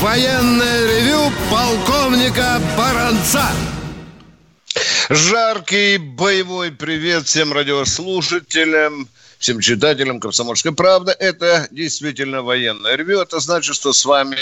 военное ревю полковника Баранца. Жаркий боевой привет всем радиослушателям, всем читателям «Комсомольской правды». Это действительно военное ревю. Это значит, что с вами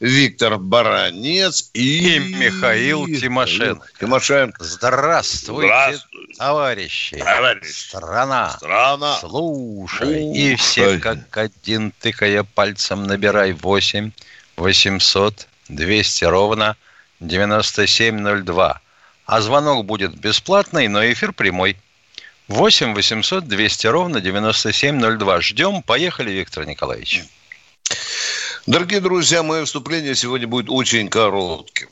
Виктор Баранец и... И Михаил Тимошенко. Тимошенко. Здравствуйте, Здравствуйте. товарищи. Товарищ. Страна. Страна. Слушай. И Слушай. все как один, тыкая пальцем, набирай 8 800 200 ровно 9702. А звонок будет бесплатный, но эфир прямой. 8 800 200 ровно 9702. Ждем. Поехали, Виктор Николаевич. Дорогие друзья, мое выступление сегодня будет очень коротким.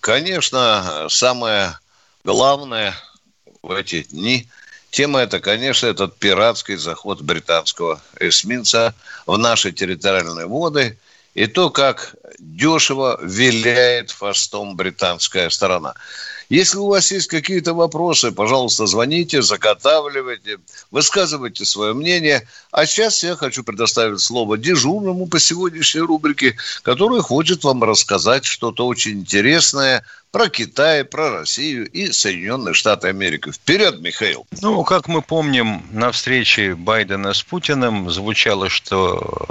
Конечно, самое главное в эти дни тема это, конечно, этот пиратский заход британского эсминца в наши территориальные воды и то, как дешево виляет фастом британская сторона. Если у вас есть какие-то вопросы, пожалуйста, звоните, заготавливайте, высказывайте свое мнение. А сейчас я хочу предоставить слово дежурному по сегодняшней рубрике, который хочет вам рассказать что-то очень интересное про Китай, про Россию и Соединенные Штаты Америки. Вперед, Михаил! Ну, как мы помним, на встрече Байдена с Путиным звучало, что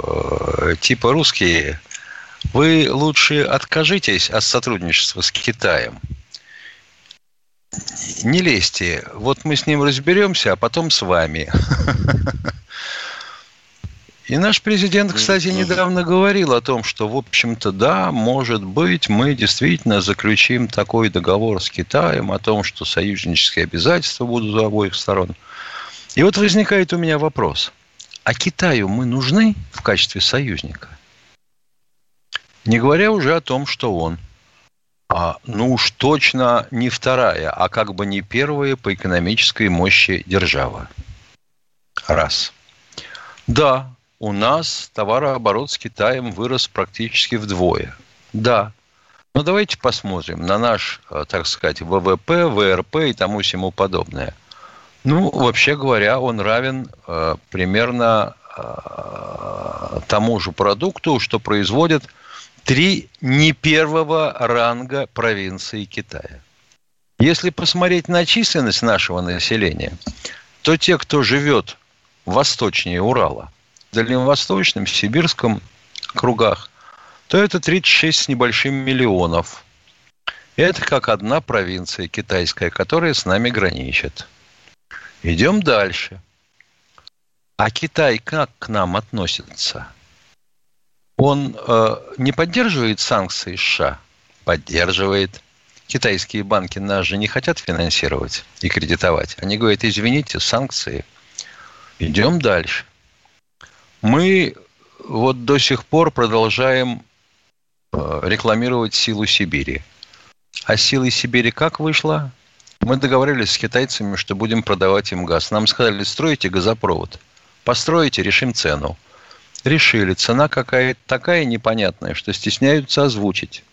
э, типа русские, вы лучше откажитесь от сотрудничества с Китаем. Не лезьте. Вот мы с ним разберемся, а потом с вами. И наш президент, кстати, недавно говорил о том, что, в общем-то, да, может быть, мы действительно заключим такой договор с Китаем о том, что союзнические обязательства будут у обоих сторон. И вот возникает у меня вопрос. А Китаю мы нужны в качестве союзника? Не говоря уже о том, что он, а, ну уж точно не вторая, а как бы не первая по экономической мощи держава. Раз. Да, у нас товарооборот с Китаем вырос практически вдвое. Да. Но давайте посмотрим на наш, э, так сказать, ВВП, ВРП и тому всему подобное. Ну, вообще говоря, он равен э, примерно э, тому же продукту, что производят три не первого ранга провинции Китая. Если посмотреть на численность нашего населения, то те, кто живет восточнее Урала, в дальневосточном, сибирском кругах, то это 36 с небольшим миллионов. Это как одна провинция китайская, которая с нами граничит. Идем дальше. А Китай как к нам относится? Он э, не поддерживает санкции США? Поддерживает. Китайские банки нас же не хотят финансировать и кредитовать. Они говорят, извините, санкции. Идем дальше. Мы вот до сих пор продолжаем э, рекламировать силу Сибири. А силой Сибири как вышла? Мы договорились с китайцами, что будем продавать им газ. Нам сказали, стройте газопровод. Построите, решим цену. Решили. Цена какая-то такая непонятная, что стесняются озвучить.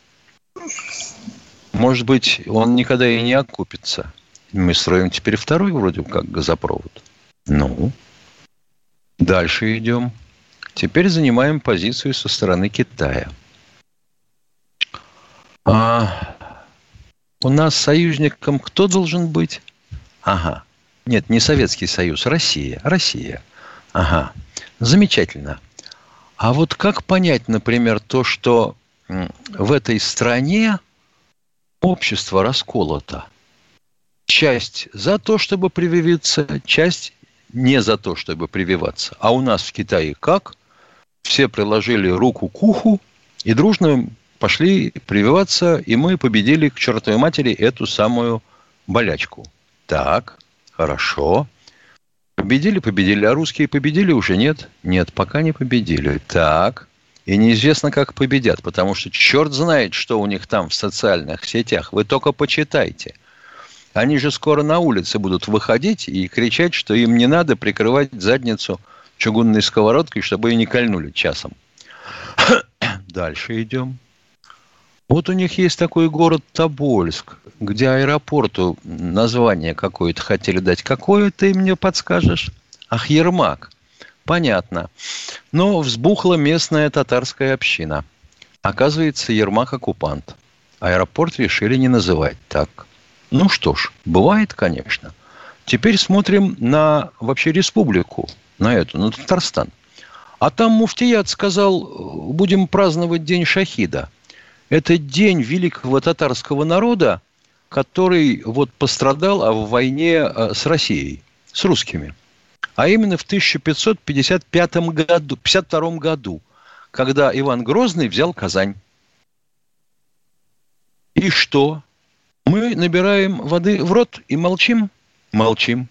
Может быть, он никогда и не окупится. Мы строим теперь второй вроде как газопровод. Ну, дальше идем. Теперь занимаем позицию со стороны Китая. А, у нас союзником кто должен быть? Ага. Нет, не Советский Союз, Россия. Россия. Ага. Замечательно. А вот как понять, например, то, что в этой стране общество расколото? Часть за то, чтобы прививиться, часть не за то, чтобы прививаться. А у нас в Китае как? Все приложили руку к уху и дружно пошли прививаться, и мы победили к чертовой матери эту самую болячку. Так, хорошо. Победили, победили. А русские победили уже нет? Нет, пока не победили. Так, И неизвестно, как победят, потому что черт знает, что у них там в социальных сетях. Вы только почитайте. Они же скоро на улице будут выходить и кричать, что им не надо прикрывать задницу чугунной сковородкой, чтобы ее не кольнули часом. Дальше идем. Вот у них есть такой город Тобольск, где аэропорту название какое-то хотели дать. Какое ты мне подскажешь? Ах, Ермак. Понятно. Но взбухла местная татарская община. Оказывается, Ермак оккупант. Аэропорт решили не называть так. Ну что ж, бывает, конечно. Теперь смотрим на вообще республику, на эту, на Татарстан. А там муфтият сказал, будем праздновать День Шахида. Это день великого татарского народа, который вот пострадал в войне э, с Россией, с русскими а именно в 1555 году, 52 году, когда Иван Грозный взял Казань. И что? Мы набираем воды в рот и молчим? Молчим.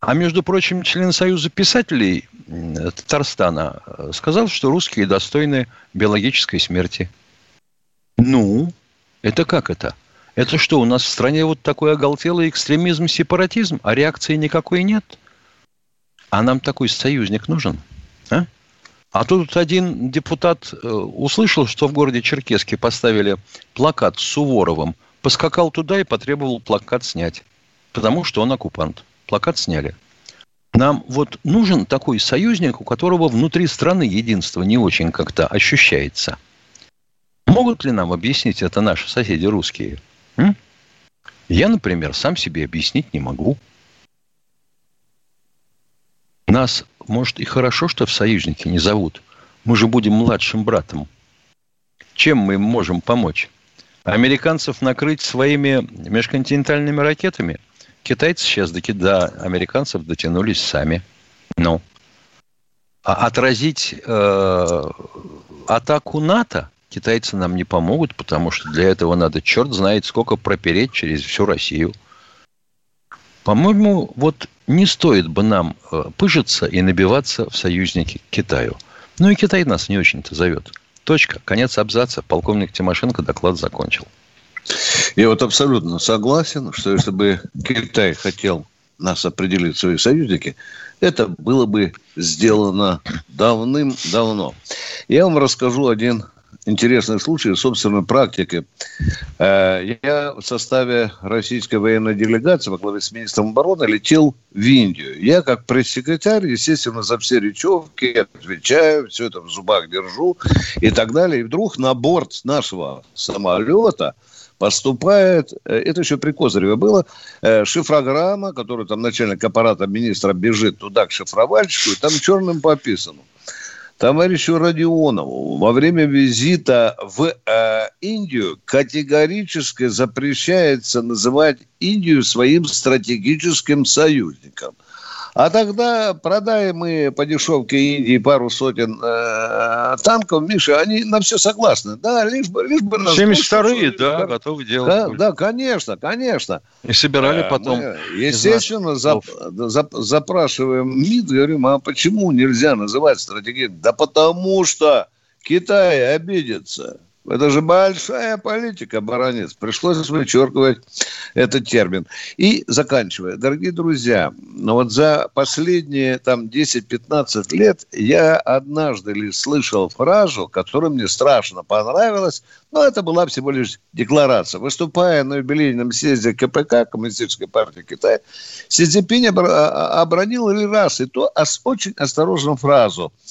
А между прочим, член Союза писателей Татарстана э, сказал, что русские достойны биологической смерти. Ну, это как это? Это что, у нас в стране вот такой оголтелый экстремизм, сепаратизм, а реакции никакой нет? А нам такой союзник нужен? А? А тут один депутат э, услышал, что в городе Черкеске поставили плакат с Суворовым, поскакал туда и потребовал плакат снять, потому что он оккупант. Плакат сняли. Нам вот нужен такой союзник, у которого внутри страны единство не очень как-то ощущается. Могут ли нам объяснить это наши соседи русские? М? Я, например, сам себе объяснить не могу. Нас, может, и хорошо, что в союзники не зовут. Мы же будем младшим братом. Чем мы им можем помочь? Американцев накрыть своими межконтинентальными ракетами? Китайцы сейчас до, до американцев дотянулись сами. Ну. А отразить э, атаку НАТО китайцы нам не помогут, потому что для этого надо черт знает сколько пропереть через всю Россию. По-моему, вот не стоит бы нам э, пыжиться и набиваться в союзники к Китаю. Ну и Китай нас не очень-то зовет. Точка. Конец абзаца. Полковник Тимошенко доклад закончил. Я вот абсолютно согласен, что если бы Китай хотел нас определить свои союзники, это было бы сделано давным-давно. Я вам расскажу один интересный случай собственной практики. Э, я в составе российской военной делегации во главе с министром обороны летел в Индию. Я как пресс-секретарь, естественно, за все речевки отвечаю, все это в зубах держу и так далее. И вдруг на борт нашего самолета поступает, э, это еще при Козыреве было, э, шифрограмма, которую там начальник аппарата министра бежит туда к шифровальщику, и там черным пописано – товарищу Родионову во время визита в э, Индию категорически запрещается называть Индию своим стратегическим союзником – а тогда продаем мы по дешевке Индии пару сотен э, танков, Миша, они на все согласны. Да, лишь бы... Лишь бы 72-е, да, готовы делать. Да, да, конечно, конечно. И собирали э, потом. Мы, естественно, зап, зап, запрашиваем МИД, говорим, а почему нельзя называть стратегией? Да потому что Китай обидится. Это же большая политика, баронец. Пришлось вычеркивать этот термин. И заканчивая. Дорогие друзья, ну вот за последние там 10-15 лет я однажды лишь слышал фразу, которая мне страшно понравилась, но это была всего лишь декларация. Выступая на юбилейном съезде КПК, Коммунистической партии Китая, Си Цзиньпинь обронил ли раз, и то с очень осторожную фразу –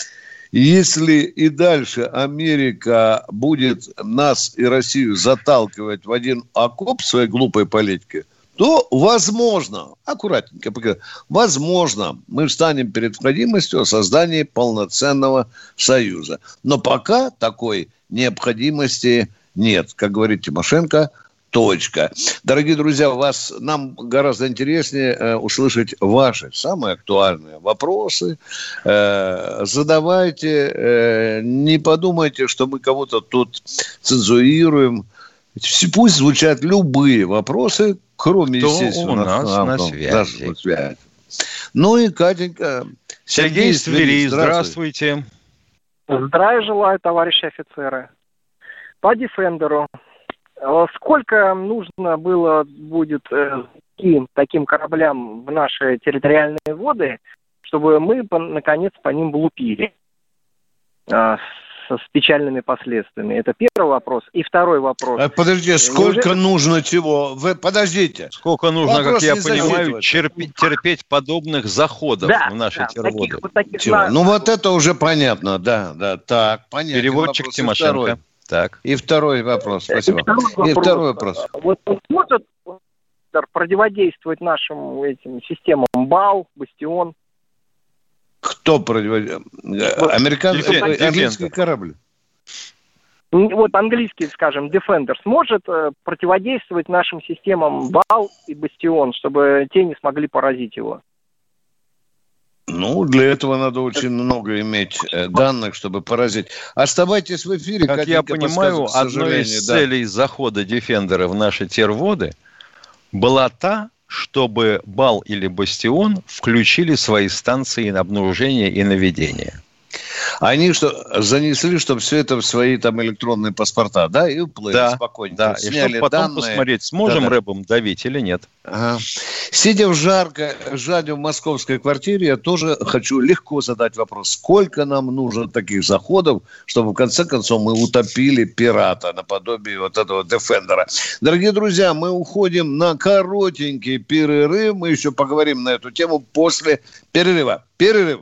если и дальше Америка будет нас и Россию заталкивать в один окоп своей глупой политики, то возможно, аккуратненько, возможно, мы встанем перед необходимостью о создании полноценного союза. Но пока такой необходимости нет. Как говорит Тимошенко, Точка. Дорогие друзья, вас, нам гораздо интереснее э, услышать ваши самые актуальные вопросы. Э, задавайте, э, не подумайте, что мы кого-то тут цензурируем. Пусть звучат любые вопросы, кроме, Кто естественно, у нас на, на связи. на связи. Ну и Катенька. Сергей, Сергей Твери, здравствуйте. здравствуйте. Здравия желаю, товарищи офицеры. По Дефендеру. Э, сколько нужно было будет э, таким кораблям в наши территориальные воды, чтобы мы, наконец, по ним влупили? Э, с печальными последствиями. Это первый вопрос. И второй вопрос. А, подождите, сколько Неужели... нужно чего? Вы, подождите. Сколько нужно, вопрос как я понимаю, терпеть, терпеть подобных заходов да, в наши да, терводы? Таких, вот таких на... Ну вот это уже понятно, да, да, так, понятно. Переводчик Тимошенко. Так. И второй вопрос, спасибо. И второй вопрос. И второй вопрос. Вот может противодействовать нашим этим системам БАУ, Бастион? Кто противодействует? Американский, английский корабль. Вот английский, скажем, Defender сможет э, противодействовать нашим системам БАЛ и Бастион, чтобы те не смогли поразить его? Ну, для этого надо очень много иметь э, данных, чтобы поразить. Оставайтесь в эфире. Как я понимаю, одной из да. целей захода Дефендера в наши терводы была та, чтобы Бал или Бастион включили свои станции на обнаружение и наведение. Они что, занесли, чтобы все это в свои там электронные паспорта, да, и уплыли да, спокойно. Да, и чтобы потом данные. посмотреть, сможем да, да. рэбом давить или нет. Ага. Сидя в жарко, жаре в московской квартире, я тоже хочу легко задать вопрос, сколько нам нужно таких заходов, чтобы в конце концов мы утопили пирата наподобие вот этого Дефендера. Дорогие друзья, мы уходим на коротенький перерыв, мы еще поговорим на эту тему после перерыва. Перерыв.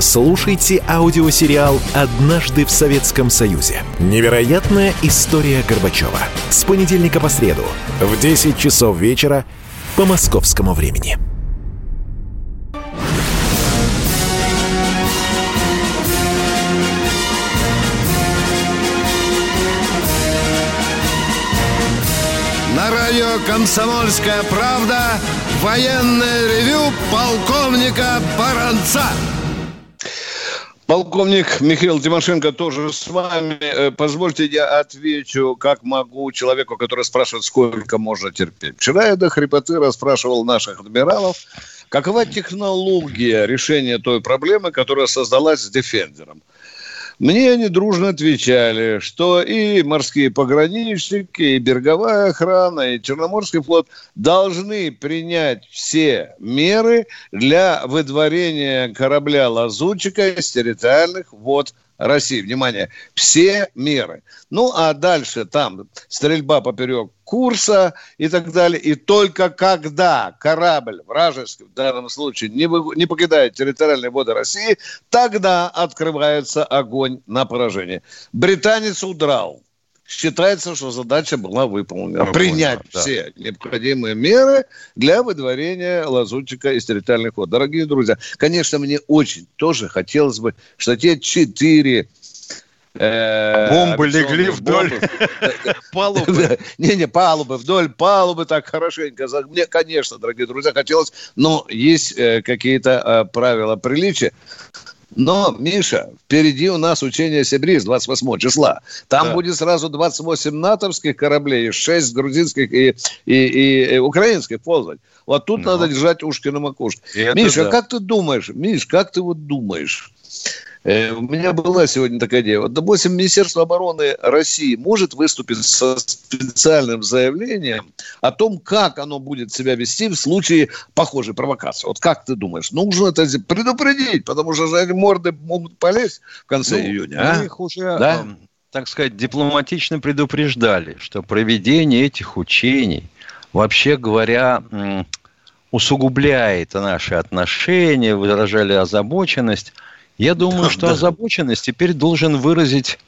Слушайте аудиосериал «Однажды в Советском Союзе». Невероятная история Горбачева. С понедельника по среду в 10 часов вечера по московскому времени. На радио «Комсомольская правда» военное ревю полковника Баранца. Полковник Михаил Тимошенко тоже с вами. Э, позвольте, я отвечу, как могу, человеку, который спрашивает, сколько можно терпеть. Вчера я до хрипоты расспрашивал наших адмиралов, какова технология решения той проблемы, которая создалась с Дефендером. Мне они дружно отвечали, что и морские пограничники, и береговая охрана, и Черноморский флот должны принять все меры для выдворения корабля-лазутчика из территориальных вод России. Внимание, все меры. Ну, а дальше там стрельба поперек курса и так далее. И только когда корабль вражеский, в данном случае, не, вы, не покидает территориальные воды России, тогда открывается огонь на поражение. Британец удрал считается, что задача была выполнена. Выполнена Принять да. все необходимые меры для выдворения лазутчика из территориальных вод. Дорогие друзья, конечно, мне очень тоже хотелось бы, что те четыре э, Бомбы легли вдоль палубы. Не-не, палубы, вдоль палубы так хорошенько. Мне, конечно, дорогие друзья, хотелось, но есть э, какие-то э, правила приличия. Но, Миша, впереди у нас учение Сибриз 28 числа. Там да. будет сразу 28 натовских кораблей, 6 грузинских и, и, и, и украинских ползать. Вот тут ну. надо держать ушки на макушке. Миша, да. как ты думаешь, Миш, как ты вот думаешь, у меня была сегодня такая идея. Вот, допустим, Министерство обороны России может выступить со специальным заявлением о том, как оно будет себя вести в случае похожей провокации. Вот как ты думаешь? Нужно это предупредить, потому что же морды могут полезть в конце ну, июня. А? их уже, да? Эм, так сказать, дипломатично предупреждали, что проведение этих учений, вообще говоря, усугубляет наши отношения, выражали озабоченность – я думаю, да, что да. озабоченность теперь должен выразить,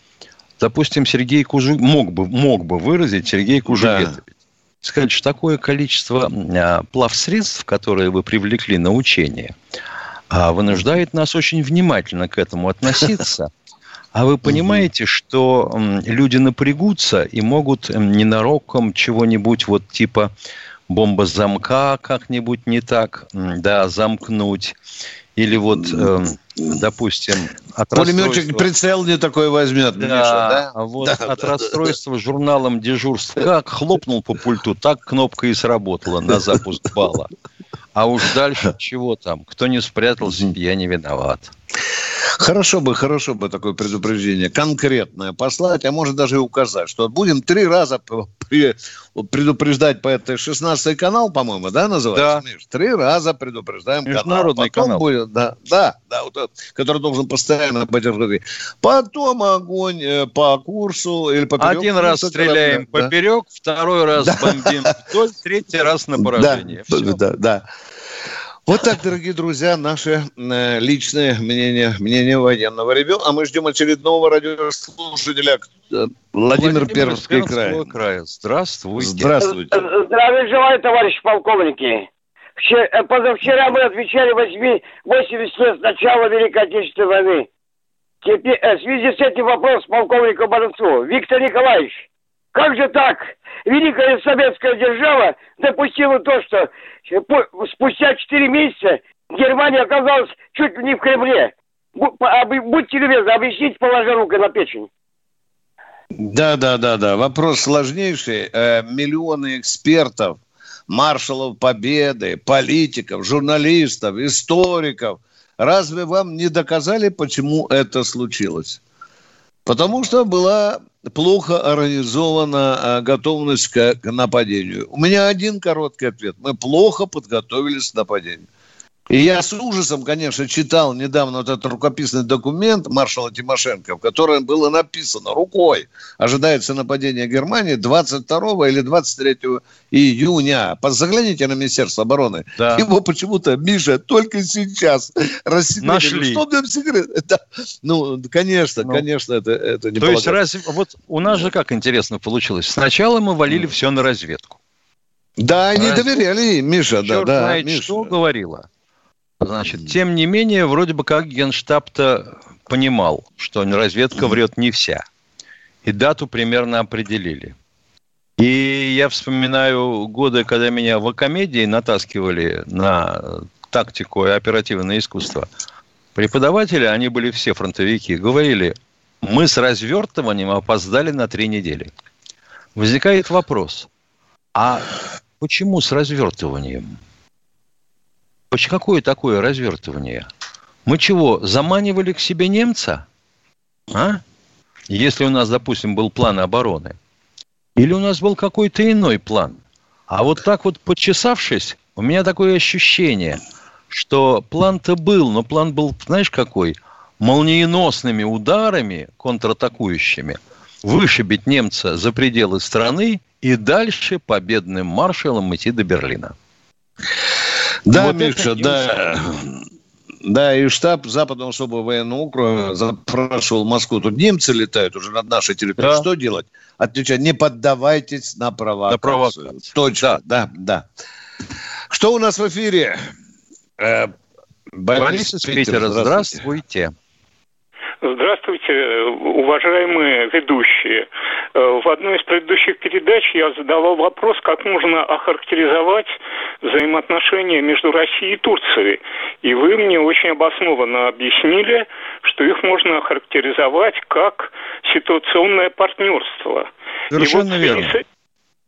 допустим, Сергей Кужу... мог бы, мог бы выразить Сергей Кужугетович. Да. Сказать, что такое количество а, плавсредств, которые вы привлекли на учение, а, вынуждает нас очень внимательно к этому относиться. А вы понимаете, что люди напрягутся и могут ненароком чего-нибудь вот типа бомба замка как-нибудь не так, да, замкнуть. Или вот, э, допустим, от Пулеметчик прицел не такой возьмет, да, Миша, да? А вот да, от да, расстройства да. журналом дежурства как хлопнул по пульту, так кнопка и сработала на запуск балла. А уж дальше чего там? Кто не спрятался, я не виноват. Хорошо бы, хорошо бы такое предупреждение конкретное послать, а может даже и указать, что будем три раза предупреждать по этой 16 канал, по-моему, да, называется? Да. Миш? Три раза предупреждаем Международный канал. канал. Будет, да, да, да, вот который должен постоянно быть открытый. Потом огонь э, по курсу или поперек. Один курса, раз стреляем да. поперек, второй раз да. бомбим вдоль, третий раз на поражение. Да, да, да. Вот так, дорогие друзья, наше э, личное мнение, мнение военного ребенка. А мы ждем очередного радиослушателя. Э, Владимир, Владимир Пермский край. края. Здравствуйте. Здравствуйте. Здравия желаю, товарищ полковники. Вчера, э, позавчера мы отвечали 8, 80 лет с начала Великой Отечественной войны. Теперь, в связи с этим вопрос полковнику Баранцу. Виктор Николаевич, как же так? Великая советская держава допустила то, что спустя 4 месяца Германия оказалась чуть ли не в Кремле. Будьте любезны, объясните, положа руку на печень. Да, да, да, да. Вопрос сложнейший. Э, миллионы экспертов, маршалов Победы, политиков, журналистов, историков. Разве вам не доказали, почему это случилось? Потому что была плохо организована а, готовность к, к нападению. У меня один короткий ответ. Мы плохо подготовились к нападению. И я с ужасом, конечно, читал недавно вот этот рукописный документ маршала Тимошенко, в котором было написано рукой, ожидается нападение Германии 22 или 23 июня. Загляните на Министерство обороны. Да. Его почему-то, Миша, только сейчас рассекретили. Нашли. Что там секрет? Да. Ну, конечно, ну, конечно, это, это не То есть, разве, вот у нас же как интересно получилось. Сначала мы валили все на разведку. Да, они доверяли, Миша, Черт да, да. знает, Миша. что говорила. Значит, тем не менее, вроде бы как Генштаб-то понимал, что разведка врет не вся. И дату примерно определили. И я вспоминаю годы, когда меня в комедии натаскивали на тактику и оперативное искусство. Преподаватели, они были все фронтовики, говорили, мы с развертыванием опоздали на три недели. Возникает вопрос, а почему с развертыванием? Какое такое развертывание? Мы чего, заманивали к себе немца? А? Если у нас, допустим, был план обороны. Или у нас был какой-то иной план. А вот так вот почесавшись, у меня такое ощущение, что план-то был, но план был, знаешь, какой? Молниеносными ударами контратакующими вышибить немца за пределы страны и дальше победным маршалом идти до Берлина. Да, вот Миша, да. Да, и штаб Западного особого военного округа запрашивал Москву. Тут немцы летают уже над нашей территорией. Да. Что делать? Отвечать, не поддавайтесь на провокацию. На провокацию. Точно, да, да. Что у нас в эфире? Э, Борис, Борис из Питера, здравствуйте. Здравствуйте, уважаемые ведущие. Э, в одной из предыдущих передач я задавал вопрос, как можно охарактеризовать взаимоотношения между Россией и Турцией. И вы мне очень обоснованно объяснили, что их можно охарактеризовать как ситуационное партнерство. Совершенно и вот верно.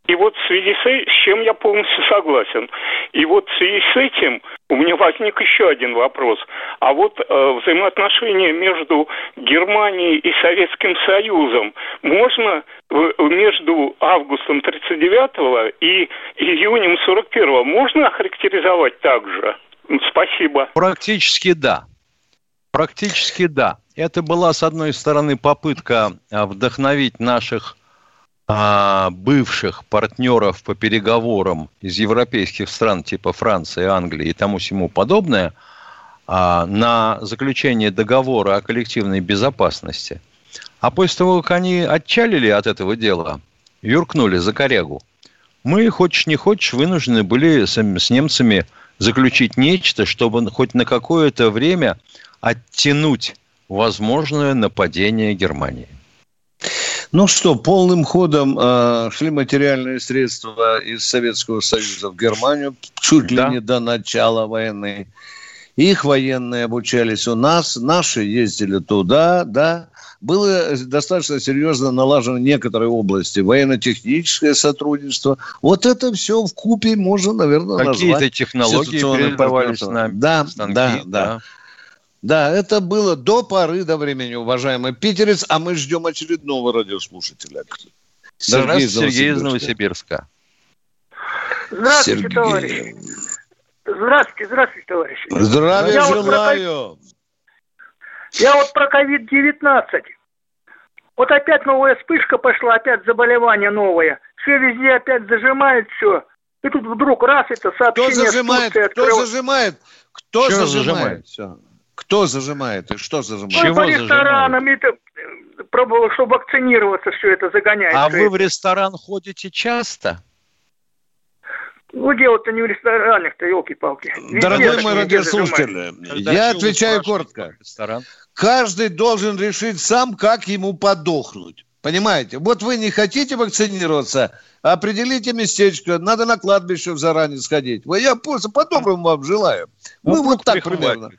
И вот в связи с, с чем я полностью согласен. И вот в связи с этим у меня возник еще один вопрос. А вот э, взаимоотношения между Германией и Советским Союзом можно в, между августом 39 и июнем 41 можно охарактеризовать так же? Спасибо. Практически да. Практически да. Это была, с одной стороны, попытка э, вдохновить наших бывших партнеров по переговорам из европейских стран типа Франции, Англии и тому всему подобное а, на заключение договора о коллективной безопасности. А после того, как они отчалили от этого дела, юркнули за корягу, мы, хочешь не хочешь, вынуждены были с немцами заключить нечто, чтобы хоть на какое-то время оттянуть возможное нападение Германии. Ну что, полным ходом э, шли материальные средства из Советского Союза в Германию, чуть да. ли не до начала войны. Их военные обучались у нас, наши ездили туда, да. Было достаточно серьезно налажено некоторые области, военно-техническое сотрудничество. Вот это все в купе можно, наверное, Какие-то назвать. Какие-то технологии передавались нам. Да, станки, да, да, да. Да, это было до поры до времени, уважаемый питерец, а мы ждем очередного радиослушателя. Сергей, Сергей из Новосибирска. Здравствуйте, Сергей. товарищи. Здравствуйте, здравствуйте, товарищи. Здравия я желаю. Вот про... Я вот про ковид-19. Вот опять новая вспышка пошла, опять заболевание новое. Все везде опять зажимает все. И тут вдруг раз это сообщение... Кто зажимает? Кто зажимает? Кто зажимает? зажимает? Все. Кто зажимает и что зажимает? Чего по ресторанам это э, пробовал, чтобы вакцинироваться, все это загоняет. А вы в ресторан ходите часто? Ну, дело-то не в ресторанах-то, елки-палки. Дорогой мой радиослушатель, я отвечаю коротко. Ресторан? Каждый должен решить сам, как ему подохнуть. Понимаете? Вот вы не хотите вакцинироваться, определите местечко, надо на кладбище заранее сходить. Я просто по-доброму вам желаю. Мы ну, вот так примерно.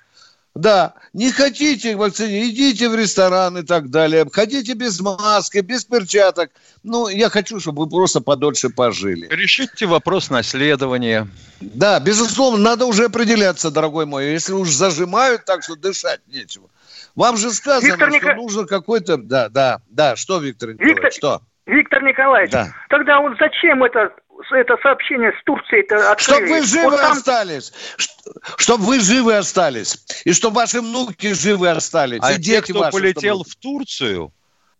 Да, не хотите вакцинировать, идите в ресторан и так далее. Хотите без маски, без перчаток. Ну, я хочу, чтобы вы просто подольше пожили. Решите вопрос наследования. Да, безусловно, надо уже определяться, дорогой мой. Если уж зажимают так, что дышать нечего. Вам же сказано, Виктор что Ник... нужно какой-то... Да, да, да. Что, Виктор Николаевич, Виктор... что? Виктор Николаевич, да. тогда вот зачем это это сообщение с Турции это открыли. Чтобы вы живы вот там... остались. Чтобы вы живы остались. И чтобы ваши внуки живы остались. А и те, кто ваши, полетел чтобы... в Турцию,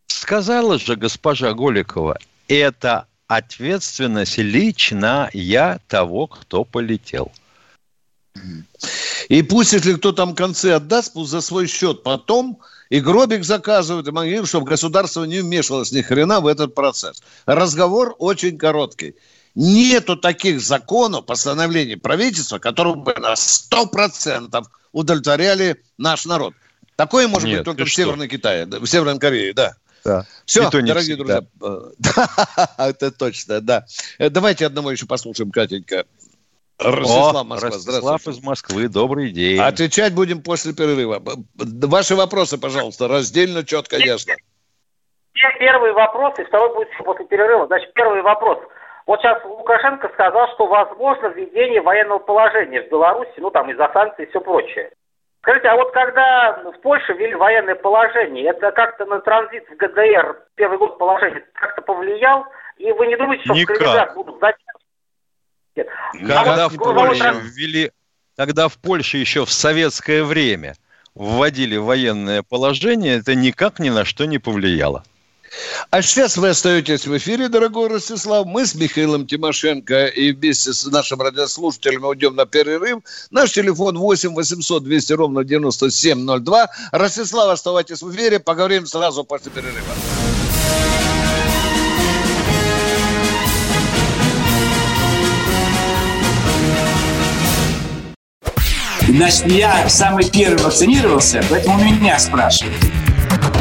сказала же госпожа Голикова, это ответственность лично я того, кто полетел. И пусть, если кто там концы отдаст, пусть за свой счет потом и гробик заказывают, и могилу, чтобы государство не вмешивалось ни хрена в этот процесс. Разговор очень короткий. Нету таких законов, постановлений правительства, которые бы на 100% удовлетворяли наш народ. Такое может Нет, быть только в что? Северной Китае, в Северной Корее, да. Да. Все, дорогие друзья. Да, это точно, да. Э, давайте одного еще послушаем, Катенька. Ростислав, Москва. Ростислав из Москвы, добрый день. Отвечать будем после перерыва. Ваши вопросы, пожалуйста, раздельно, четко, ясно. Первый вопрос, и второй будет после перерыва. Значит, первый вопрос – вот сейчас Лукашенко сказал, что возможно введение военного положения в Беларуси, ну там из-за санкций и все прочее. Скажите, а вот когда в Польше ввели военное положение, это как-то на транзит в ГДР первый год положения как-то повлиял? И вы не думаете, что Никак. в Калининград будут Нет. Когда, а в Польше ввели, когда в Польше еще в советское время вводили военное положение, это никак ни на что не повлияло. А сейчас вы остаетесь в эфире, дорогой Ростислав. Мы с Михаилом Тимошенко и вместе с нашим радиослушателем уйдем на перерыв. Наш телефон 8 800 200 ровно 9702. Ростислав, оставайтесь в эфире. Поговорим сразу после перерыва. Значит, я самый первый вакцинировался, поэтому меня спрашивают.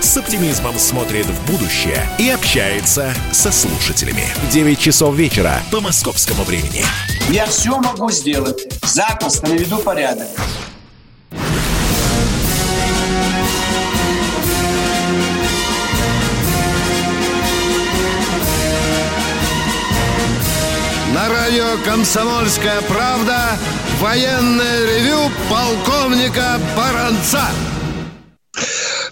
с оптимизмом смотрит в будущее и общается со слушателями. 9 часов вечера по московскому времени. Я все могу сделать. Запросто наведу порядок. На радио «Комсомольская правда» военное ревю полковника Баранца.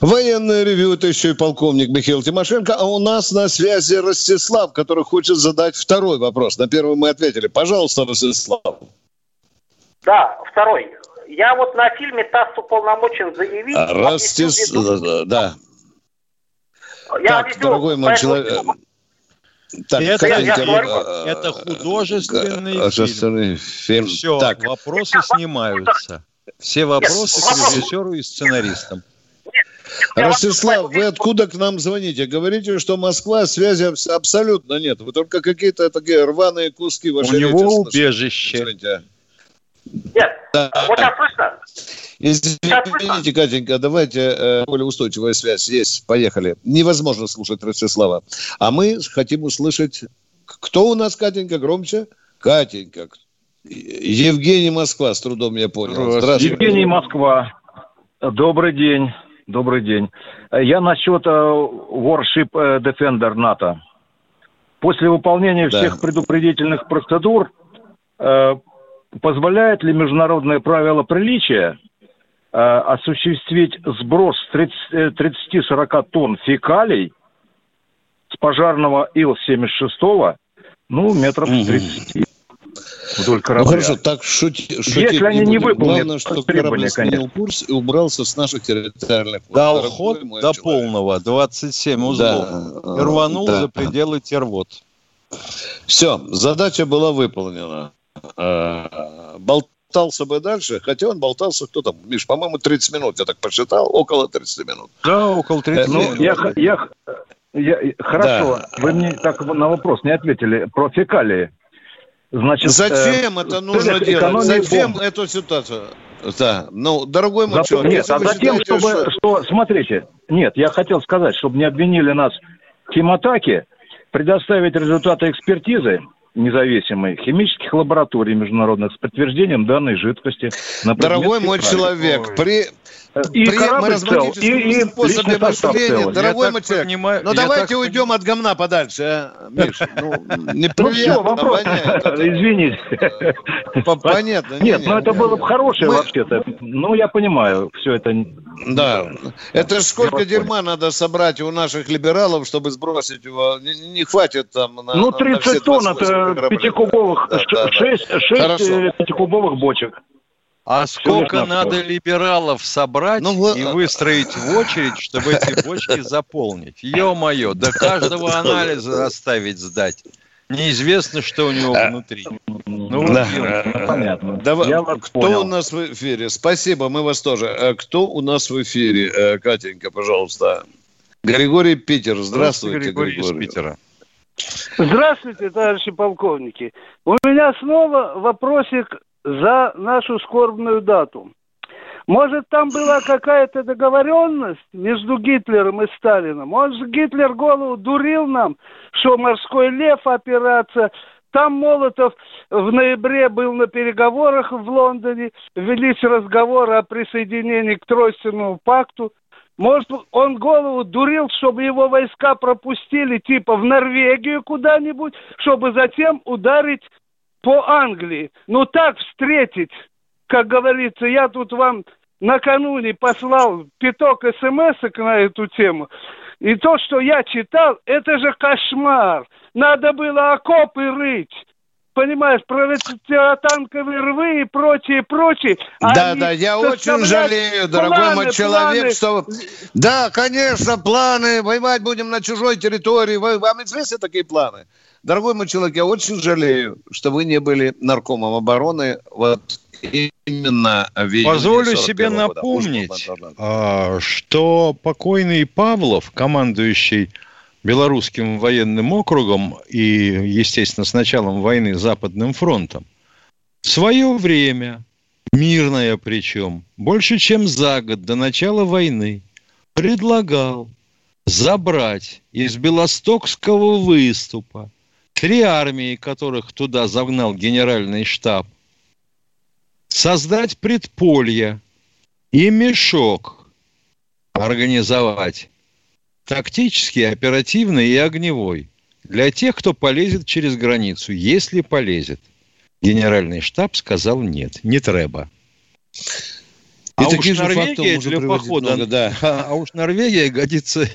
Военное ревю, это еще и полковник Михаил Тимошенко. А у нас на связи Ростислав, который хочет задать второй вопрос. На первый мы ответили. Пожалуйста, Ростислав. Да, второй. Я вот на фильме ТАСС уполномочен заявить... Ростислав, да. Я так, объясню, дорогой мой человек... Так, это, я- я говорю, э, это художественный э, фильм. фильм. Все, Так, вопросы снимаются. Все вопросы к режиссеру и сценаристам. Ростислав, вы откуда к нам звоните? Говорите, что Москва связи абс- абсолютно нет. Вы только какие-то такие рваные куски У вашей него слышите. убежище. Извините. Нет, Да. вот сейчас слышно? Извините, Катенька, давайте э, более устойчивая связь есть. Поехали. Невозможно слушать Ростислава. А мы хотим услышать... Кто у нас, Катенька, громче? Катенька. Евгений Москва, с трудом я понял. Здравствуйте. Евгений Москва. Добрый день. Добрый день. Я насчет э, Warship э, Defender НАТО. После выполнения Да. всех предупредительных процедур э, позволяет ли международное правило приличия э, осуществить сброс 30, э, 30-40 тонн фекалий с пожарного Ил-76, ну, метров Мгм. с 30 вдоль Ну корабля. хорошо, так шути- шутить Если они не будем. выполнят Главное, что корабль сменил конечно. курс и убрался с наших территориальных вод. Дал Дорогой ход до человек. полного, 27 узлов. Да, И рванул да. за пределы Тервод. Все, задача была выполнена. А, Болтался бы дальше, хотя он болтался, кто там, Миш, по-моему, 30 минут, я так посчитал, около 30 минут. Да, около 30 Ну, Э, я, х- я, х- я- хорошо, Да. вы мне так на вопрос не ответили про фекалии. Значит, Зачем э, это нужно делать? экономии Зачем бомб. эту ситуацию? Да, ну, дорогой мой человек, нет, а затем, считаете, чтобы, что- что... смотрите, нет, я хотел сказать, чтобы не обвинили нас в химатаке, предоставить результаты экспертизы независимой химических лабораторий международных с подтверждением данной жидкости. на Дорогой мой человек, при, И при корабль цел, и, и личный состав цел. дорогой мой человек, понимаю- ну давайте так уйдем от говна подальше, а, Миш, ну, Ну все, вопрос, воняет. извините. По- Понятно. Нет, не, ну это было бы хорошее Мы- вообще-то. Ну, я понимаю, все это... Да. Это ж сколько дерьма надо собрать у наших либералов, чтобы сбросить его. Не, не хватит там на Ну, на 30 все тонн 28 это пятикубовых, Да, да, да. 6, Хорошо. пятикубовых бочек. А сколько надо либералов собрать Ну, вы- и выстроить в очередь, чтобы эти бочки заполнить? Ё-моё, до каждого анализа оставить сдать. Неизвестно, что у него внутри. Ну, вот Да. ё- Понятно. Давай, Я вас кто понял. у нас в эфире? Спасибо, мы вас тоже. Э, Кто у нас в эфире? Э, Катенька, пожалуйста. Григорий Питер. Здравствуйте, Григорий из Григорий. Питера. Здравствуйте, товарищи полковники. У меня снова вопросик за нашу скорбную дату. Может, там была какая-то договоренность между Гитлером и Сталином? Может, Гитлер голову дурил нам, что морской лев операция. Там Молотов в ноябре был на переговорах в Лондоне, велись разговоры о присоединении к Тройственному пакту. Может, он голову дурил, чтобы его войска пропустили типа в Норвегию куда-нибудь, чтобы затем ударить по Англии. Ну так встретить, как говорится, я тут вам накануне послал пяток смс на эту тему. И то, что я читал, это же кошмар. Надо было окопы рыть. Понимаешь, противотанковые рвы и прочее, прочее. Да, Они да, я очень жалею, дорогой планы, мой человек, планы. что... Да, конечно, планы, воевать будем на чужой территории. Вам известны такие планы? Дорогой мой человек, я очень жалею, что вы не были наркомом обороны вот именно в Позволю 41 себе года. напомнить, Уж, ладно, ладно. а, что покойный Павлов, командующий Белорусским военным округом и, естественно, с началом войны Западным фронтом, в свое время, мирное причем, больше чем за год до начала войны, предлагал забрать из Белостокского выступа три армии, которых туда загнал генеральный штаб, создать предполье и мешок организовать тактический, оперативный и огневой для тех, кто полезет через границу, если полезет. Генеральный штаб сказал нет, не треба. И А уж Норвегия для похода, много, да. а уж Норвегия годится,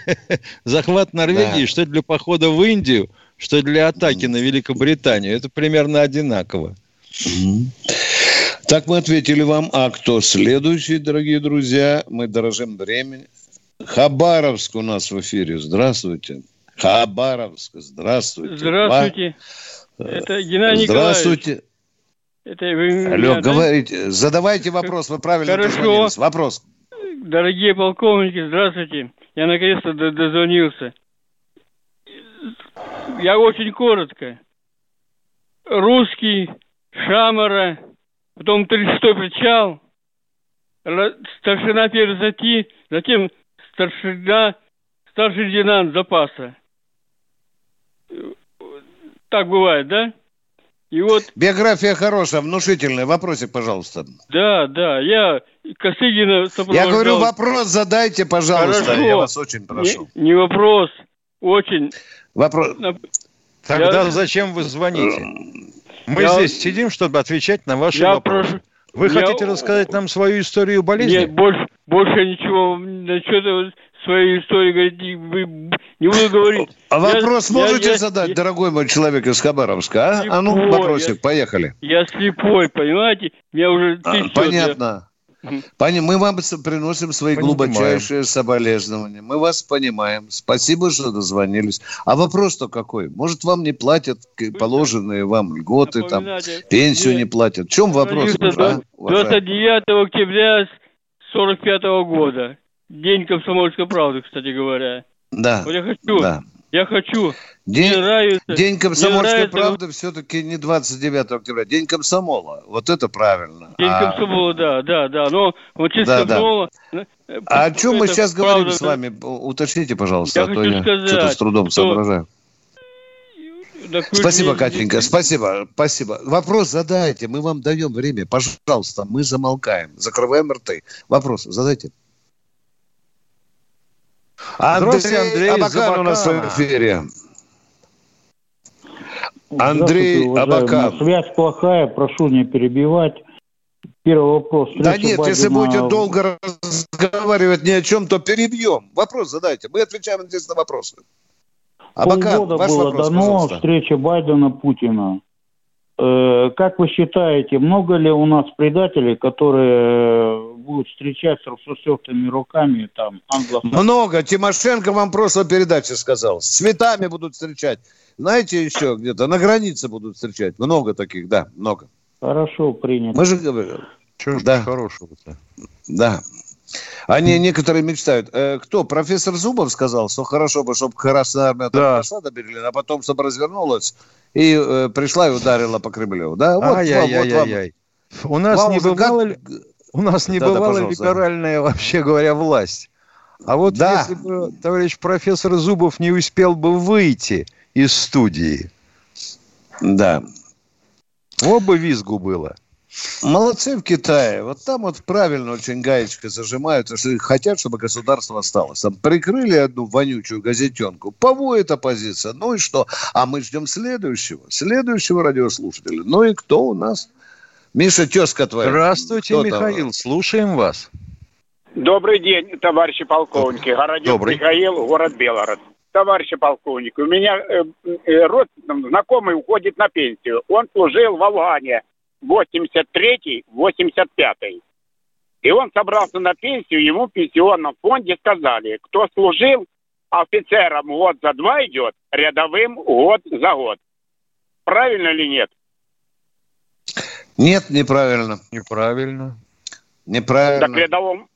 захват Норвегии, Да. что для похода в Индию, что для атаки на Великобританию, это примерно одинаково. Так мы ответили вам. А кто следующий, дорогие друзья? Мы дорожим временем. Хабаровск у нас в эфире. Здравствуйте. Хабаровск, здравствуйте. Здравствуйте. Ва... Это Геннадий Здравствуйте. Это вы Алло, меня, говорите, да? задавайте вопрос, вы правильно Хорошо. дозвонились. Вопрос. Дорогие полковники, здравствуйте. Я наконец-то дозвонился. Я очень коротко. Русский, Шамара, потом 36-й причал, старшина перезати, затем старшина, старший лейтенант запаса. Так бывает, да? И вот... Биография хорошая, внушительная. Вопросик, пожалуйста. Да, да, я Косыгина сопровождал... Я говорю, вопрос задайте, пожалуйста. Хорошо. Я вас очень прошу. Не, не вопрос, очень. Вопрос. Тогда я... зачем вы звоните? Мы я... здесь сидим, чтобы отвечать на ваши я вопросы. Прошу... Вы я... хотите рассказать нам свою историю болезни? Нет, больше, больше ничего. Что-то свою историю говорить не буду говорить. А вопрос я, можете я, задать, я, дорогой мой человек из Хабаровска? А, слепой, а ну, вопросик, я, поехали. Я слепой, понимаете? Меня уже а, Понятно. Пани, мы вам приносим свои Понимаем. глубочайшие соболезнования. Мы вас понимаем. Спасибо, что дозвонились. А вопрос-то какой? Может, вам не платят положенные вам льготы, там, пенсию нет. не платят? В чем вопрос? А, 29 октября 45 года. День комсомольской правды, кстати говоря. Да. Вот я хочу. Да. Я хочу. День, мне нравится, День комсомольской правды все-таки не 29 октября. День комсомола. Вот это правильно. День а... комсомола, да, да, да. Но вот честь да, комсомола... Да. Э, а о чем мы сейчас правда, говорим с вами? Уточните, пожалуйста, я а то я что-то с трудом что... соображаю. Так спасибо, мне... Катенька, спасибо, спасибо. Вопрос задайте, мы вам даем время. Пожалуйста, мы замолкаем, закрываем рты. Вопрос задайте. Андрей, Андрей Абакан у нас в эфире. Андрей Абакан. Связь плохая, прошу не перебивать. Первый вопрос. Да нет, Байдена... если будете долго разговаривать ни о чем, то перебьем. Вопрос задайте. Мы отвечаем здесь на вопросы. Абакан, Полгода ваш было вопрос, дано пожалуйста. встреча Байдена-Путина. Э, как вы считаете, много ли у нас предателей, которые будут встречать с распростертыми руками там англосаксов? Много. Тимошенко вам просто передачи сказал. С цветами будут встречать. Знаете, еще где-то на границе будут встречать. Много таких, да, много. Хорошо, принято. Мы же говорим. Что ж да. хорошего-то? Да. Они некоторые мечтают. Э, кто? Профессор Зубов сказал, что хорошо бы, чтобы Красная Армия да. Асада Берлин, а потом, чтобы развернулась и э, пришла и ударила по Кремлю. Да, вот, ай, вам, ай, вот. У нас вам не бывало, как... у нас не да, бывала да, либеральная, вообще говоря, власть. А вот да. если бы товарищ профессор Зубов не успел бы выйти из студии. Да. Оба визгу было. Молодцы в Китае. Вот там вот правильно очень гаечкой зажимают, что хотят, чтобы государство осталось. Там прикрыли одну вонючую газетенку, повоет оппозиция. Ну и что? А мы ждем следующего, следующего радиослушателя. Ну и кто у нас? Миша, тезка твоя. Здравствуйте, кто Михаил, там? слушаем вас. Добрый день, товарищи полковники. Городец Добрый. Михаил, город Белгород. Товарищи полковники, у меня э, э, род, знакомый уходит на пенсию. Он служил в Афгане 83-85. И он собрался на пенсию, ему в пенсионном фонде сказали, кто служил офицером год за два идет, рядовым год за год. Правильно или нет? Нет, неправильно. Неправильно. Неправильно. Так рядовым,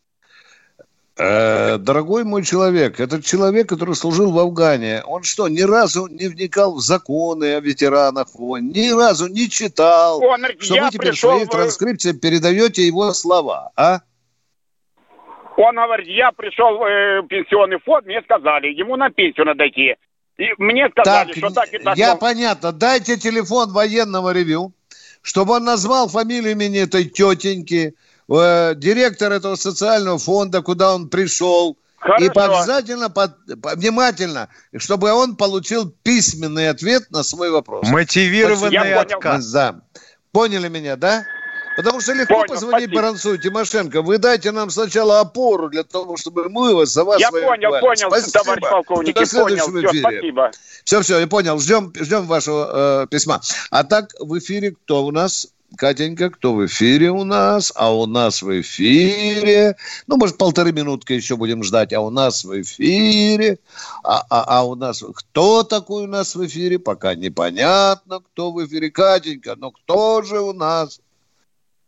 Э, дорогой мой человек, этот человек, который служил в Афгане, он что, ни разу не вникал в законы о ветеранах войн, ни разу не читал, он, что вы теперь пришел... своей транскрипции передаете его слова, а? Он говорит, я пришел в э, пенсионный фонд, мне сказали, ему на пенсию надо идти. И мне сказали, так, что так и так. Я но... понятно, дайте телефон военного ревю, чтобы он назвал фамилию имени этой тетеньки, э, директор этого социального фонда, куда он пришел. Хорошо. И обязательно, под, внимательно, чтобы он получил письменный ответ на свой вопрос. Мотивированный отказ. Да. Поняли меня, да? Потому что легко понял, позвонить спасибо. Баранцу и Тимошенко. Вы дайте нам сначала опору для того, чтобы мы вас за вас Я понял, понял, спасибо. товарищ полковник, До понял. Эфире. Все, спасибо. Все, все, я понял. Ждем, ждем вашего э, письма. А так в эфире кто у нас? Катенька, кто в эфире у нас? А у нас в эфире... Ну, может, полторы минутки еще будем ждать. А у нас в эфире... А, а, а у нас... Кто такой у нас в эфире? Пока непонятно, кто в эфире. Катенька, но кто же у нас?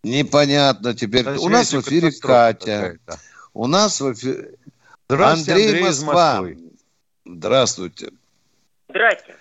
Непонятно теперь. у нас в эфире Катя. У нас в эфире... Здравствуйте, Андрей, Андрей Москва. Здравствуйте. Здрасте.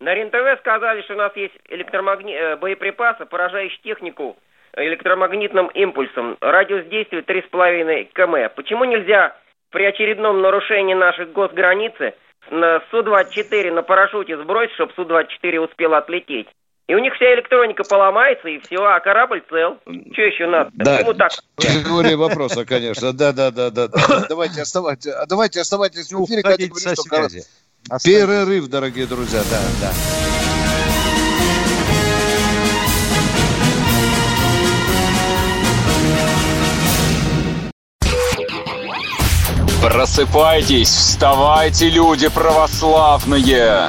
На РЕН-ТВ сказали, что у нас есть электромагни... Э, боеприпасы, поражающие технику электромагнитным импульсом. Радиус действия 3,5 км. Почему нельзя при очередном нарушении наших госграницы на Су-24 на парашюте сбросить, чтобы Су-24 успел отлететь? И у них вся электроника поломается, и все, а корабль цел. Что еще надо? Да, Почему так? теория вопроса, конечно. Да, да, да, да. Давайте оставайтесь, давайте оставайтесь в эфире. Катя говорит, что Перерыв, дорогие друзья, да, да. Просыпайтесь, вставайте, люди православные!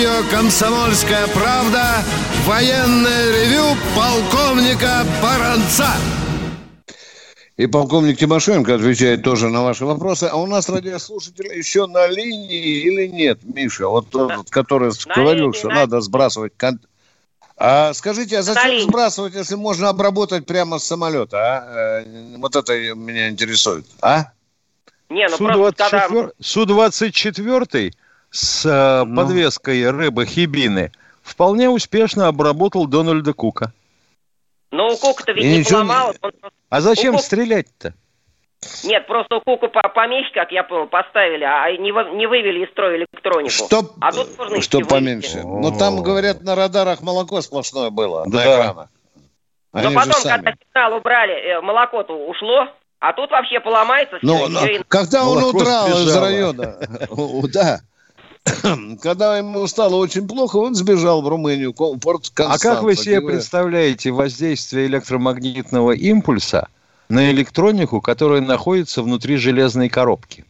Радио «Комсомольская правда» военное ревю полковника Баранца. И полковник Тимошенко отвечает тоже на ваши вопросы. А у нас радиослушатель еще на линии или нет, Миша? Вот тот, который на говорил, линии, что на... надо сбрасывать кон... А скажите, а зачем Сталин. сбрасывать, если можно обработать прямо с самолета? А? Э, вот это меня интересует. А? Не, ну Су-24, Су-24 с э, ну. подвеской рыбы хибины вполне успешно обработал Дональда Кука. Но у Кука-то ведь не поломалось. Он... А зачем Кук... стрелять-то? Нет, просто у Куку поменьше, как я понял, поставили, а не, не вывели из строя электронику. Что, а тут можно что поменьше? Ну, там, говорят, на радарах молоко сплошное было да. на экранах. Они Но потом, когда сигнал убрали, э, молоко-то ушло, а тут вообще поломается. Ну, но, когда он удрал из района, да, когда ему стало очень плохо, он сбежал в Румынию, порт А как вы себе представляете воздействие электромагнитного импульса – на электронику, которая находится внутри железной коробки?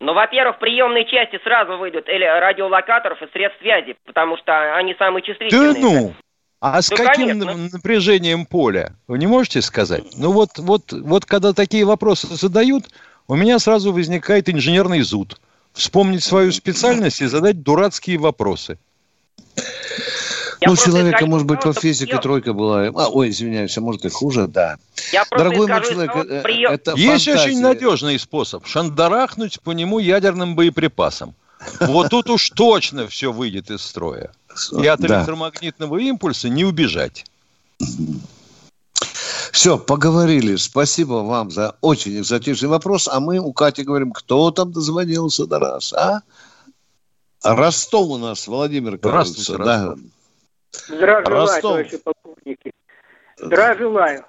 Ну, во-первых, в приемной части сразу выйдут радиолокаторов и средств связи, потому что они самые чувствительные. Да ну! А с ну, каким конечно. напряжением поля? Вы не можете сказать? Ну вот, вот, вот когда такие вопросы задают, у меня сразу возникает инженерный зуд. Вспомнить свою специальность и задать дурацкие вопросы. Я ну, у человека, скажу, может быть, по физике прием. тройка была. А, ой, извиняюсь, а может и хуже, да. Я Дорогой мой человек, э, прием. это Есть фантазия. очень надежный способ. Шандарахнуть по нему ядерным боеприпасом. Вот тут уж точно все выйдет из строя. И от электромагнитного импульса не убежать. Все, поговорили. Спасибо вам за очень экзотичный вопрос. А мы у Кати говорим, кто там дозвонился до раз, а? Ростов у нас, Владимир, кажется. Здравствуйте, да. Здравия желаю, товарищи полковники. Здравия желаю.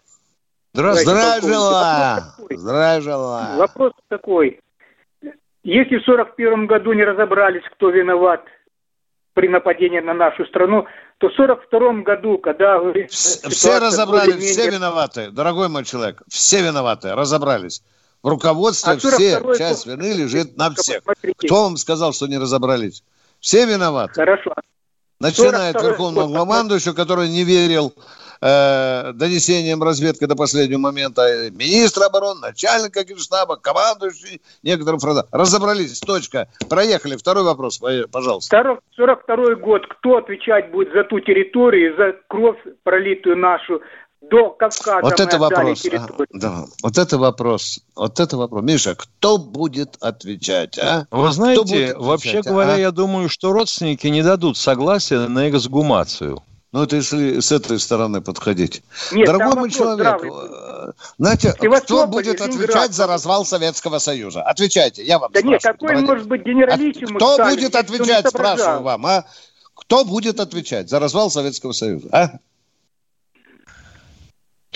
Здравия желаю. Здравия желаю. Вопрос такой. Если в сорок первом году не разобрались, кто виноват при нападении на нашу страну, то в сорок втором году, когда... Все, все разобрались, все виноваты, дорогой мой человек, все виноваты, разобрались. В руководстве а все, часть вины лежит на всех. Смотрите. Кто вам сказал, что не разобрались? Все виноваты. Хорошо. Начиная от верховного командующего, который не верил э, донесениям разведки до последнего момента, министр обороны, начальник штаба, командующий некоторым фронтам. Разобрались, точка. Проехали. Второй вопрос, пожалуйста. 42 год. Кто отвечать будет за ту территорию, за кровь пролитую нашу до Кавказа вот это вопрос. А, да, вот это вопрос. Вот это вопрос. Миша, кто будет отвечать, а? Вы знаете, отвечать, вообще а? говоря, я думаю, что родственники не дадут согласия на эксгумацию. Ну, это если с этой стороны подходить. Нет, Дорогой мой человек, здравый. э, знаете, кто будет отвечать за развал Советского Союза? Отвечайте, я вам Да нет, спрашиваю. какой Молодец. может быть генералиссимус Кто Сталин, будет отвечать, спрашиваю вам, а? Кто будет отвечать за развал Советского Союза, а?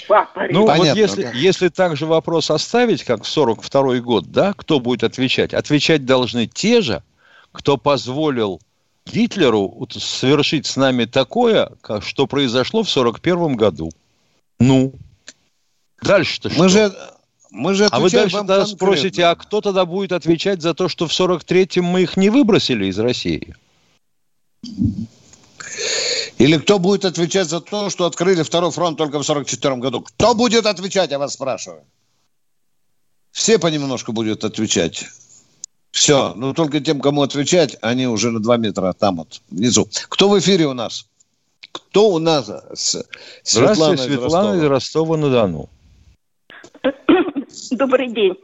Папа, Ну, Понятно, вот если, да. если также вопрос оставить, как в 42 год, да, кто будет отвечать? Отвечать должны те же, кто позволил Гитлеру совершить с нами такое, как- что произошло в 41 году. Ну, дальше-то что? Мы же, мы же а вы дальше тогда конкретно. спросите, а кто тогда будет отвечать за то, что в 43-м мы их не выбросили из России? Или кто будет отвечать за то, что открыли второй фронт только в 44 году? Кто будет отвечать, я вас спрашиваю? Все понемножку будут отвечать. Все. Ну, только тем, кому отвечать, они уже на 2 метра там вот, внизу. Кто в эфире у нас? Кто у нас? С- Светлана Здравствуйте, из Светлана из Ростова. Ростова-на-Дону. Добрый день,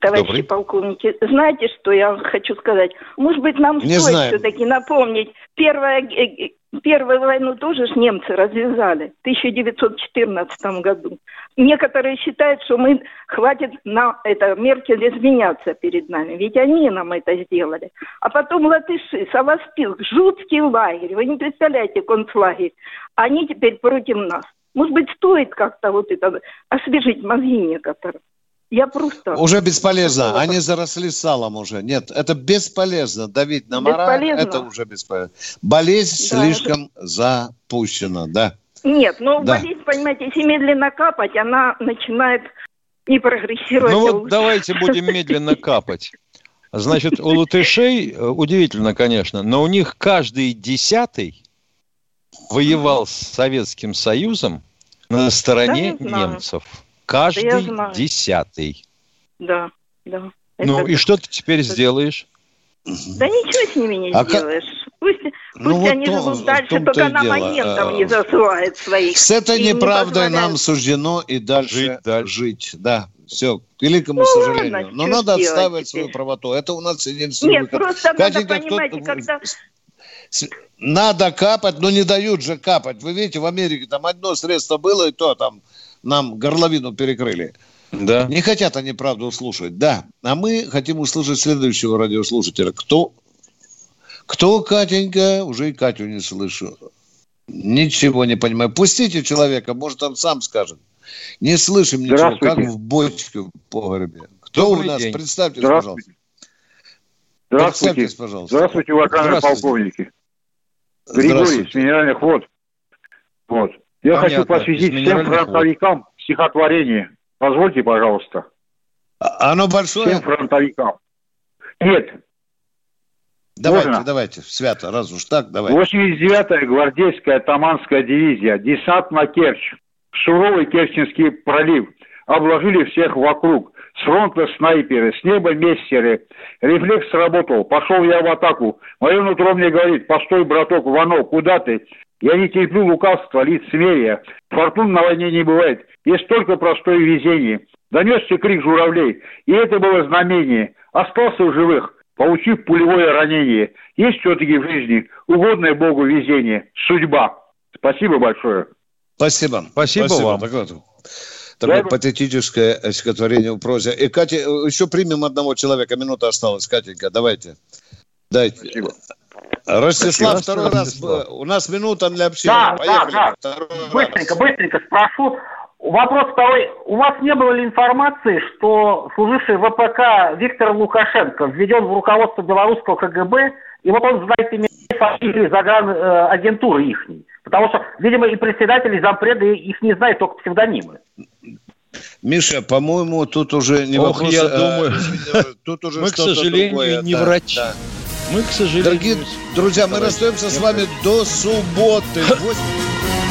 товарищи Добрый. полковники. Знаете, что я хочу сказать? Может быть, нам Не стоит знаем. все-таки напомнить, первая, э, э, первую войну тоже ж немцы развязали в 1914 году. Некоторые считают, что мы хватит на это Меркель изменяться перед нами, ведь они нам это сделали. А потом латыши, Савоспилк, жуткий лагерь, вы не представляете концлагерь. Они теперь против нас. Может быть, стоит как-то вот это освежить мозги некоторым. Я просто... Уже бесполезно. Они заросли салом уже. Нет, это бесполезно. Давить на мораль, Бесполезно? это уже бесполезно. Болезнь Да, слишком запущена, да. Нет, ну Да. болезнь, понимаете, если медленно капать, она начинает не прогрессировать. Ну а вот лучше. давайте будем медленно капать. Значит, у латышей, э, удивительно, конечно, но у них каждый десятый воевал с Советским Союзом на стороне Да, немцев. Да Каждый знаю. десятый. Да, да. Ну Это- и что ты теперь сделаешь? Да ничего с ними не А сделаешь. Пусть, пусть Ну вот они то- живут дальше, только нам дело. агентам А, не засылают своих. С этой не неправдой позволяют. нам суждено и дальше жить. Да, все, к великому Ну, сожалению. ладно, Но надо отстаивать теперь? свою правоту. Это у нас единственный Нет, выход. просто надо, Катенька, кто- когда... Надо капать, но не дают же капать. Вы видите, в Америке там одно средство было, и то там нам горловину перекрыли. Да. Не хотят они правду услышать, да. А мы хотим услышать следующего радиослушателя. Кто? Кто, Катенька? Уже и Катю не слышу. Ничего не понимаю. Пустите человека, может, он сам скажет. Не слышим ничего, как в бочке в погребе. Кто Добрый у нас? день. Представьтесь, Здравствуйте. пожалуйста. Здравствуйте. Представьтесь, пожалуйста. Здравствуйте, уважаемые полковники. Григорий с минеральных вод. Вот. Я Понятно, хочу посвятить всем фронтовикам стихотворение. Позвольте, пожалуйста. А- Оно большое? Всем фронтовикам. Нет. Давайте, Можно? давайте, свято, раз уж так, давайте. 89-я гвардейская атаманская дивизия. Десант на Керчь. Суровый Керченский пролив. Обложили всех вокруг. С фронта снайперы, с неба мессеры. Рефлекс сработал. Пошел я в атаку. Мое нутро мне говорит, постой, браток, Ванов, куда ты? Я не терплю лукавства, лицемерия. Фортун на войне не бывает. Есть только простое везение. Донесся крик журавлей. И это было знамение. Остался в живых, получив пулевое ранение. Есть все-таки в жизни угодное Богу везение. Судьба. Спасибо большое. Спасибо. Спасибо вам. Так вот, Такое Да. патетическое стихотворение в прозе. И, Катя, э, еще примем одного человека. Минута осталась. Катенька, давайте. Дайте. Спасибо. Ростислав, Спасибо, второй раз. Ростислав. У нас минута для общения. Да, Поехали. да, Второй раз. Быстренько, быстренько спрошу. Вопрос второй. У вас не было ли информации, что служивший ВПК Виктор Лукашенко введен в руководство белорусского КГБ, и вот он знает имя фамилии загран э, агентуры их. Потому что, видимо, и председатель, и зампреды их не знают, только псевдонимы. Миша, по-моему, тут уже не Ох, вопрос, я а, думаю, тут уже мы, к сожалению, другое, не да, врачи. да. Мы, к сожалению... Дорогие друзья, мы расстаемся с вами до субботы.